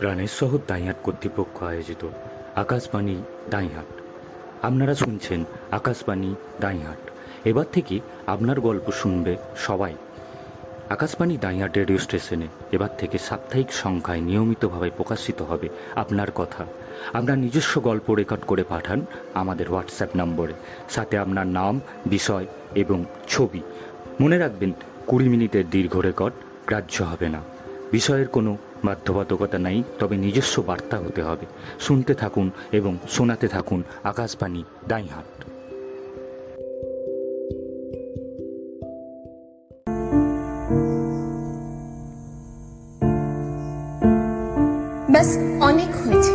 প্রাণের শহর দাইহাট কর্তৃপক্ষ আয়োজিত আকাশবাণী দাইহাট আপনারা শুনছেন আকাশবাণী দাইহাট এবার থেকে আপনার গল্প শুনবে সবাই। আকাশবাণী দাইহাট রেডিও স্টেশনে এবার থেকে সাপ্তাহিক সংখ্যায় নিয়মিতভাবে প্রকাশিত হবে আপনার কথা। আপনার নিজস্ব গল্প রেকর্ড করে পাঠান আমাদের হোয়াটসঅ্যাপ নম্বরে। সাথে আপনার নাম, বিষয় এবং ছবি। মনে রাখবেন, কুড়ি মিনিটের দীর্ঘ রেকর্ড গ্রাহ্য হবে না। বিষয়ের কোনো বাধ্যবাধকতা নাই, তবে নিজস্ব বার্তা হতে হবে। শুনতে থাকুন এবং শোনাতে থাকুন আকাশবাণী দাইহাট ব্যাস, অনেক হয়েছে,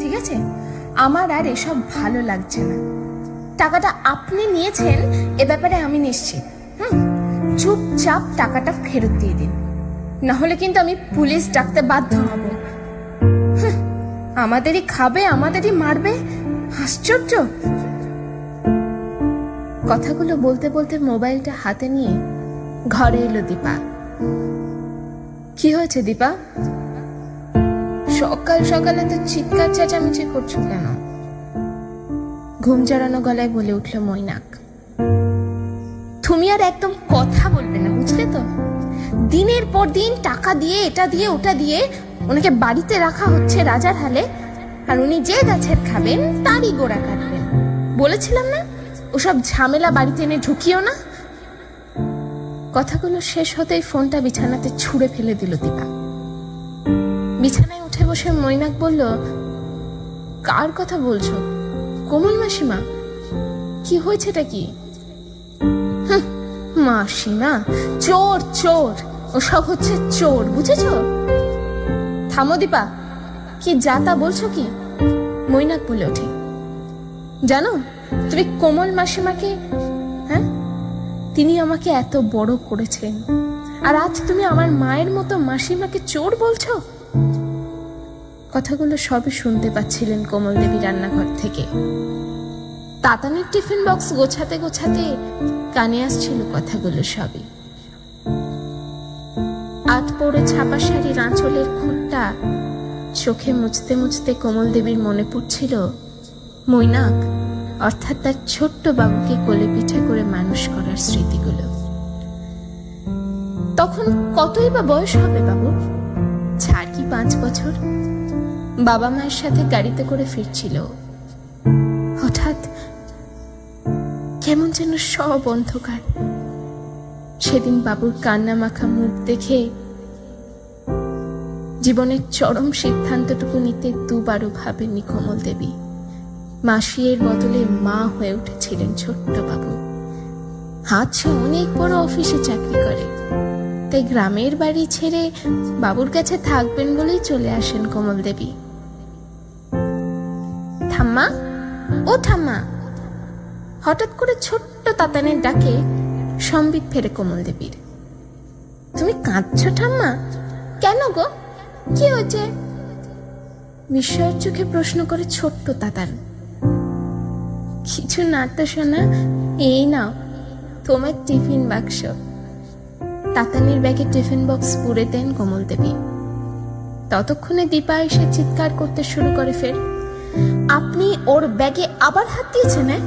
ঠিক আছে? আমার আর এসব ভালো লাগছে না। টাকাটা আপনি নিয়েছেন, এ ব্যাপারে আমি নিশ্চিত। হুম, চুপচাপ টাকাটা ফেরত দিয়ে দিন। না হলে কিন্তু আমি পুলিশ ডাকতে বাধ্য হব। আমাদেরই খাবে, আমাদেরই মারবে। আশ্চর্য! কথাগুলো বলতে বলতে মোবাইলটা হাতে নিয়ে ঘরে এলো দীপা। কি হয়েছে দীপা? সকাল সকাল এত চিৎকার চেঁচামেচি করছ কেন? ঘুম জড়ানো গলায় বলে উঠল মৈনাক। তুমি আর একদম কথা বলবে না, বুঝলে তো? দিনের পর দিন টাকা দিয়ে, এটা দিয়ে, ওটা দিয়ে ওনাকে বাড়িতে রাখা হচ্ছে রাজার হালে আর উনি যে গাছের খাবেন, তারই গোড়া কাটবেন। বলেছিলাম না, ওসব ঝামেলা বাড়িতে এনে ঢুকিও না? কথাগুলো শেষ হতেই ফোনটা বিছানাতে ছুঁড়ে ফেলে দিল দীপা। বিছানায় উঠে বসে মৈনাক বলল, কার কথা বলছো? কোমল মাসিমা? কি হয়েছেটা কি? মাসিমা, চোর চোর। ওসব হচ্ছে চোর, বুঝেছ? থামো দীপা, কি যা তা বলছো কি? মৈনাক বলে ওঠে। জানো, তুমি কোমল মাসিমাকে হ্যাঁ? তিনি আমাকে এত বড় করেছেন। আর আজ তুমি আমার মায়ের মতো মাসিমাকে চোর বলছো? কথাগুলো সবই শুনতে পাচ্ছিলেন কোমল দেবী রান্নাঘর থেকে। তাতানের টিফিন বক্স গোছাতে গোছাতে কানে আসছিল কথাগুলো সবই। পড়ে ছাপা শাড়ির আঁচলের খুঁটটা চোখে মুছতে মুছতে কোমল দেবীর মনে পড়ছিল, মৈনাক, অর্থাৎ তার ছোট্ট বাবুকে কোলে পিঠে করে মানুষ করার স্মৃতিগুলো। তখন কতই বা বয়স হবে বাবু? চার কি পাঁচ বছর? বাবা মায়ের সাথে গাড়িতে করে ফিরছিল। হঠাৎ কেমন যেন সব অন্ধকার। সেদিন বাবুর কান্না মাখা মুখ দেখে জীবনের চরম সিদ্ধান্তটুকু নিতে দুবারও ভাবেননি কমল দেবী। মাসিয়ের বদলে মা হয়ে উঠেছিলেন ছোট্ট বাবু হাত সে অনেক বড় অফিসে চাকরি করে। তাই গ্রামের বাড়ি ছেড়ে বাবুর কাছে থাকবেন বলেই চলে আসেন কমল দেবী। ঠাম্মা, ও ঠাম্মা, হঠাৎ করে ছোট্ট তাতানের ডাকে সম্বিত ফেরে কোমল দেবীর। তুমি কাঁদছ ঠাম্মা? কেন গো? কি হয়েছে? বিস্ময়ের চোখে প্রশ্ন করে ছোট্ট তাতান কিছু না তো শোনা, এই নাও, তোমার টিফিন বাক্স। তাতানের ব্যাগে টিফিন বক্স পুরে দেন কোমল দেবী। ততক্ষণে দীপা এসে চিৎকার করতে শুরু করে ফের। আপনি ওর ব্যাগে আবার হাত দিয়েছেন হ্যাঁ?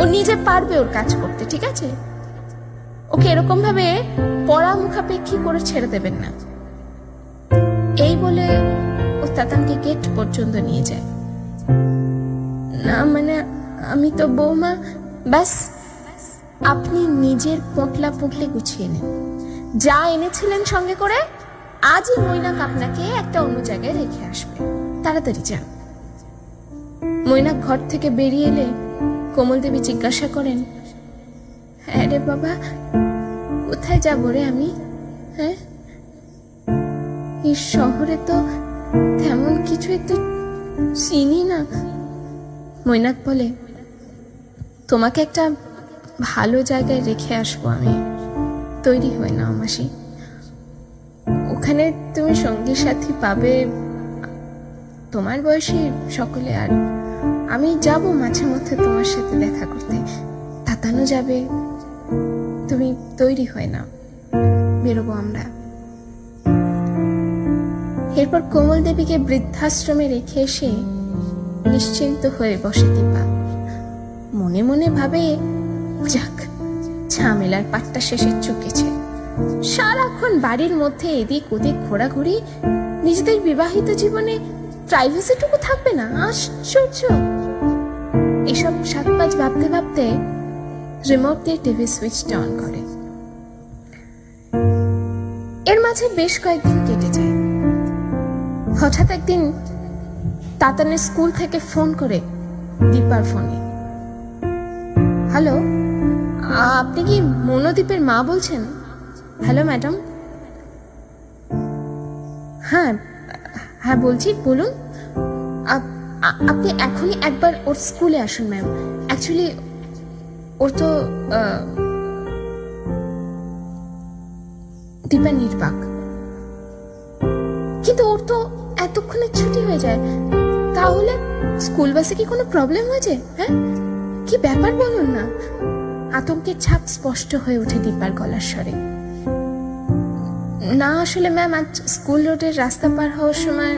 ও নিজে পারবে ওর কাজ করতে, ঠিক আছে? ওকে এরকম ভাবে পড়া মুখাপেক্ষী করে ছেড়ে দেবেন না। এই বলে ও তাতানকে গেট পর্যন্ত নিয়ে যায়। না মানে আমি তো বৌমা, ব্যাস। আপনি নিজের পোটলা পুটলি গুছিয়ে নেন। যা এনেছিলেন সঙ্গে করে, আজই মৈনাক আপনাকে একটা অন্য জায়গায় রেখে আসবে। তাড়াতাড়ি যান। মৈনাক ঘর থেকে বেরিয়ে এলে কোমল দেবী জিজ্ঞাসা করেন হ্যাঁ রে বাবা, কোথায় যাব রে আমি? হ্যাঁ? এই শহরে তো তেমন কিছু একটু চিনি না। মৈনাক বলে, তোমাকে একটা ভালো জায়গায় রেখে আসব আমি। তৈরি হই না মাসি। ওখানে তুমি সঙ্গী সাথী পাবে। তোমার বয়সী সকলে আর আমি যাব মাঝে মধ্যে তোমার সাথে দেখা করতে। তাতানো যাবে। তুমি তৈরি হয় না বেরোবো আমরা। এরপর কোমল দেবীকে বৃদ্ধাশ্রমে রেখে এসে নিশ্চিন্ত হয়ে বসে দীপা। মনে মনে ভাবে, যাক, ঝামেলার পাট্টা শেষে চুকেছে। সারাক্ষণ বাড়ির মধ্যে এদিক ওদিক ঘোরাঘুরি, নিজেদের বিবাহিত জীবনে প্রাইভেসিটুকু থাকবে না, আশ্চর্য। এসব সাত পাঁচ ভাবতে ভাবতে রিমোট দিয়ে টিভি সুইচটা অন করে। এর মাঝে বেশ কয়েকদিন কেটে যায়। হঠাৎ একদিন তাতানের স্কুল থেকে ফোন করে দীপার ফোনে। হ্যালো, আপনি কি মনোদীপের মা বলছেন? Hello, madam. হ্যাঁ হ্যাঁ বলছি, বলুন। আপ- আপনি এখনই একবার ওর স্কুলে আসুন, ম্যাম। অ্যাকচুয়ালি ওর তো দীপা নির্বাক। এতক্ষণে ছুটি হয়ে যায়। তাহলে স্কুল বাসে কি কোনো প্রবলেম হয়েছে? হ্যাঁ? কি ব্যাপার বলুন না। আতঙ্কের ছাপ স্পষ্ট হয়ে ওঠে দীপার গলার স্বরে। না, আসলে ম্যাম আজ স্কুল রোডের রাস্তা পার হওয়ার সময়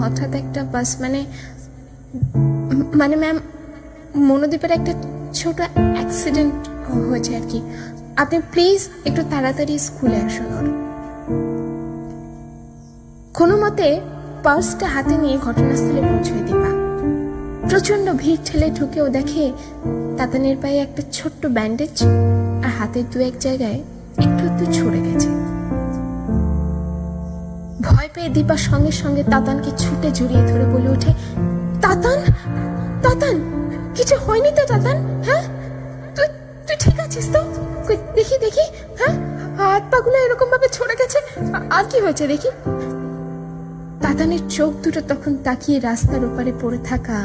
হঠাৎ একটা বাস মানে মানে ম্যাম মনোদীপের একটা ছোট অ্যাক্সিডেন্ট হয়েছে আর কি। আপনি প্লিজ একটু তাড়াতাড়ি স্কুলে আসুন কোনো মতে পার্সটা হাতে নিয়ে ঘটনাস্থলে পৌঁছয় দীপা প্রচণ্ড ভিড় ঠেলে ঢুকেও দেখে তাতানের পায়ে একটা ছোট্ট ব্যান্ডেজ আর হাতের দু এক জায়গায় একটু একটু ছড়ে গেছে। ভয় পেয়ে দীপা সঙ্গে সঙ্গে তাতানকে ছুটে জড়িয়ে ধরে বলে ওঠে, তাতান তাতান, কিছু হয়নি তো তাতান হ্যাঁ? তুই তুই ঠিক আছিস তো? দেখি দেখি হ্যাঁ? হাত পাগুলো এরকম ভাবে ছড়ে গেছে, আর কি হয়েছে দেখি? তাতানের চোখ দুটো তখন তাকিয়ে রাস্তার ওপারে পড়ে থাকা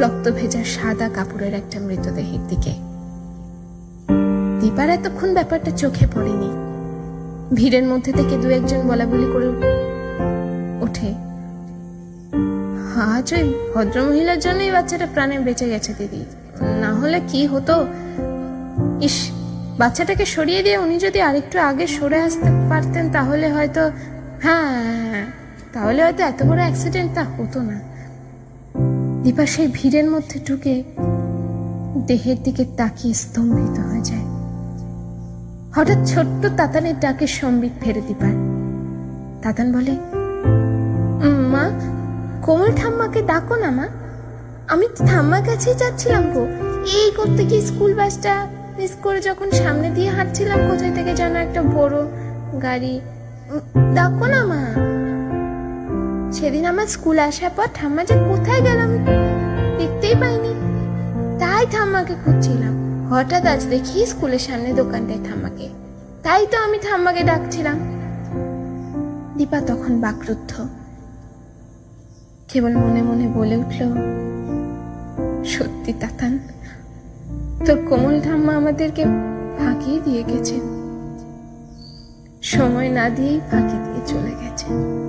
রক্ত ভেজা সাদা কাপড়ের একটা মৃতদেহের দিকে। দীপার এতক্ষণ ব্যাপারটা চোখে পড়েনি। ভিড়ের মধ্যে থেকে দু একজন বলা বলি করে ওঠে। আজ ওই ভদ্রমহিলার জন্যই বাচ্চাটা প্রাণে বেঁচে গেছে, দিদি। না হলে কি হতো? ইস, বাচ্চাটাকে সরিয়ে দিয়ে উনি যদি আরেকটু আগে সরে আসতে পারতেন তাহলে হয়তো হ্যাঁ। তাহলে হয়তো এত বড় অ্যাক্সিডেন্টটা হতো না। দীপা সেই ভিড়ের মধ্যে ঢুকে দেহের দিকে তাকিয়ে স্তম্ভিত হয়ে যায়। হঠাৎ ছোট্ট তাতানের ডাকে সম্বিত ফেরে দিপার তাতান বলে "উম, মা কোমল ঠাম্মাকে ডাকো না মা। আমি তো ঠাম্মার কাছেই যাচ্ছিলাম গো। এই করতে কি স্কুল বাসটা মিস করে যখন সামনে দিয়ে হাঁটছিলাম কোথায় থেকে যেন একটা বড় গাড়ি ডাকো না মা। সেদিন আমার স্কুল আসার পর ঠাম্মা যে কোথায় গেলাম দেখতেই পাইনি। তাই ঠাম্মাকে খুঁজছিলাম। হঠাৎ আজ দেখি স্কুলের সামনে দোকানটায় ঠাম্মাকে। তাই তো আমি ঠাম্মাকে ডাকছিলাম। দীপা তখন বাকরুদ্ধ। কেবল মনে মনে বলে উঠল, সত্যি তাতান, তোর কোমল ঠাম্মা আমাদেরকে ফাঁকিয়ে দিয়ে গেছেন। সময় না দিয়েই ফাঁকি দিয়ে চলে গেছেন।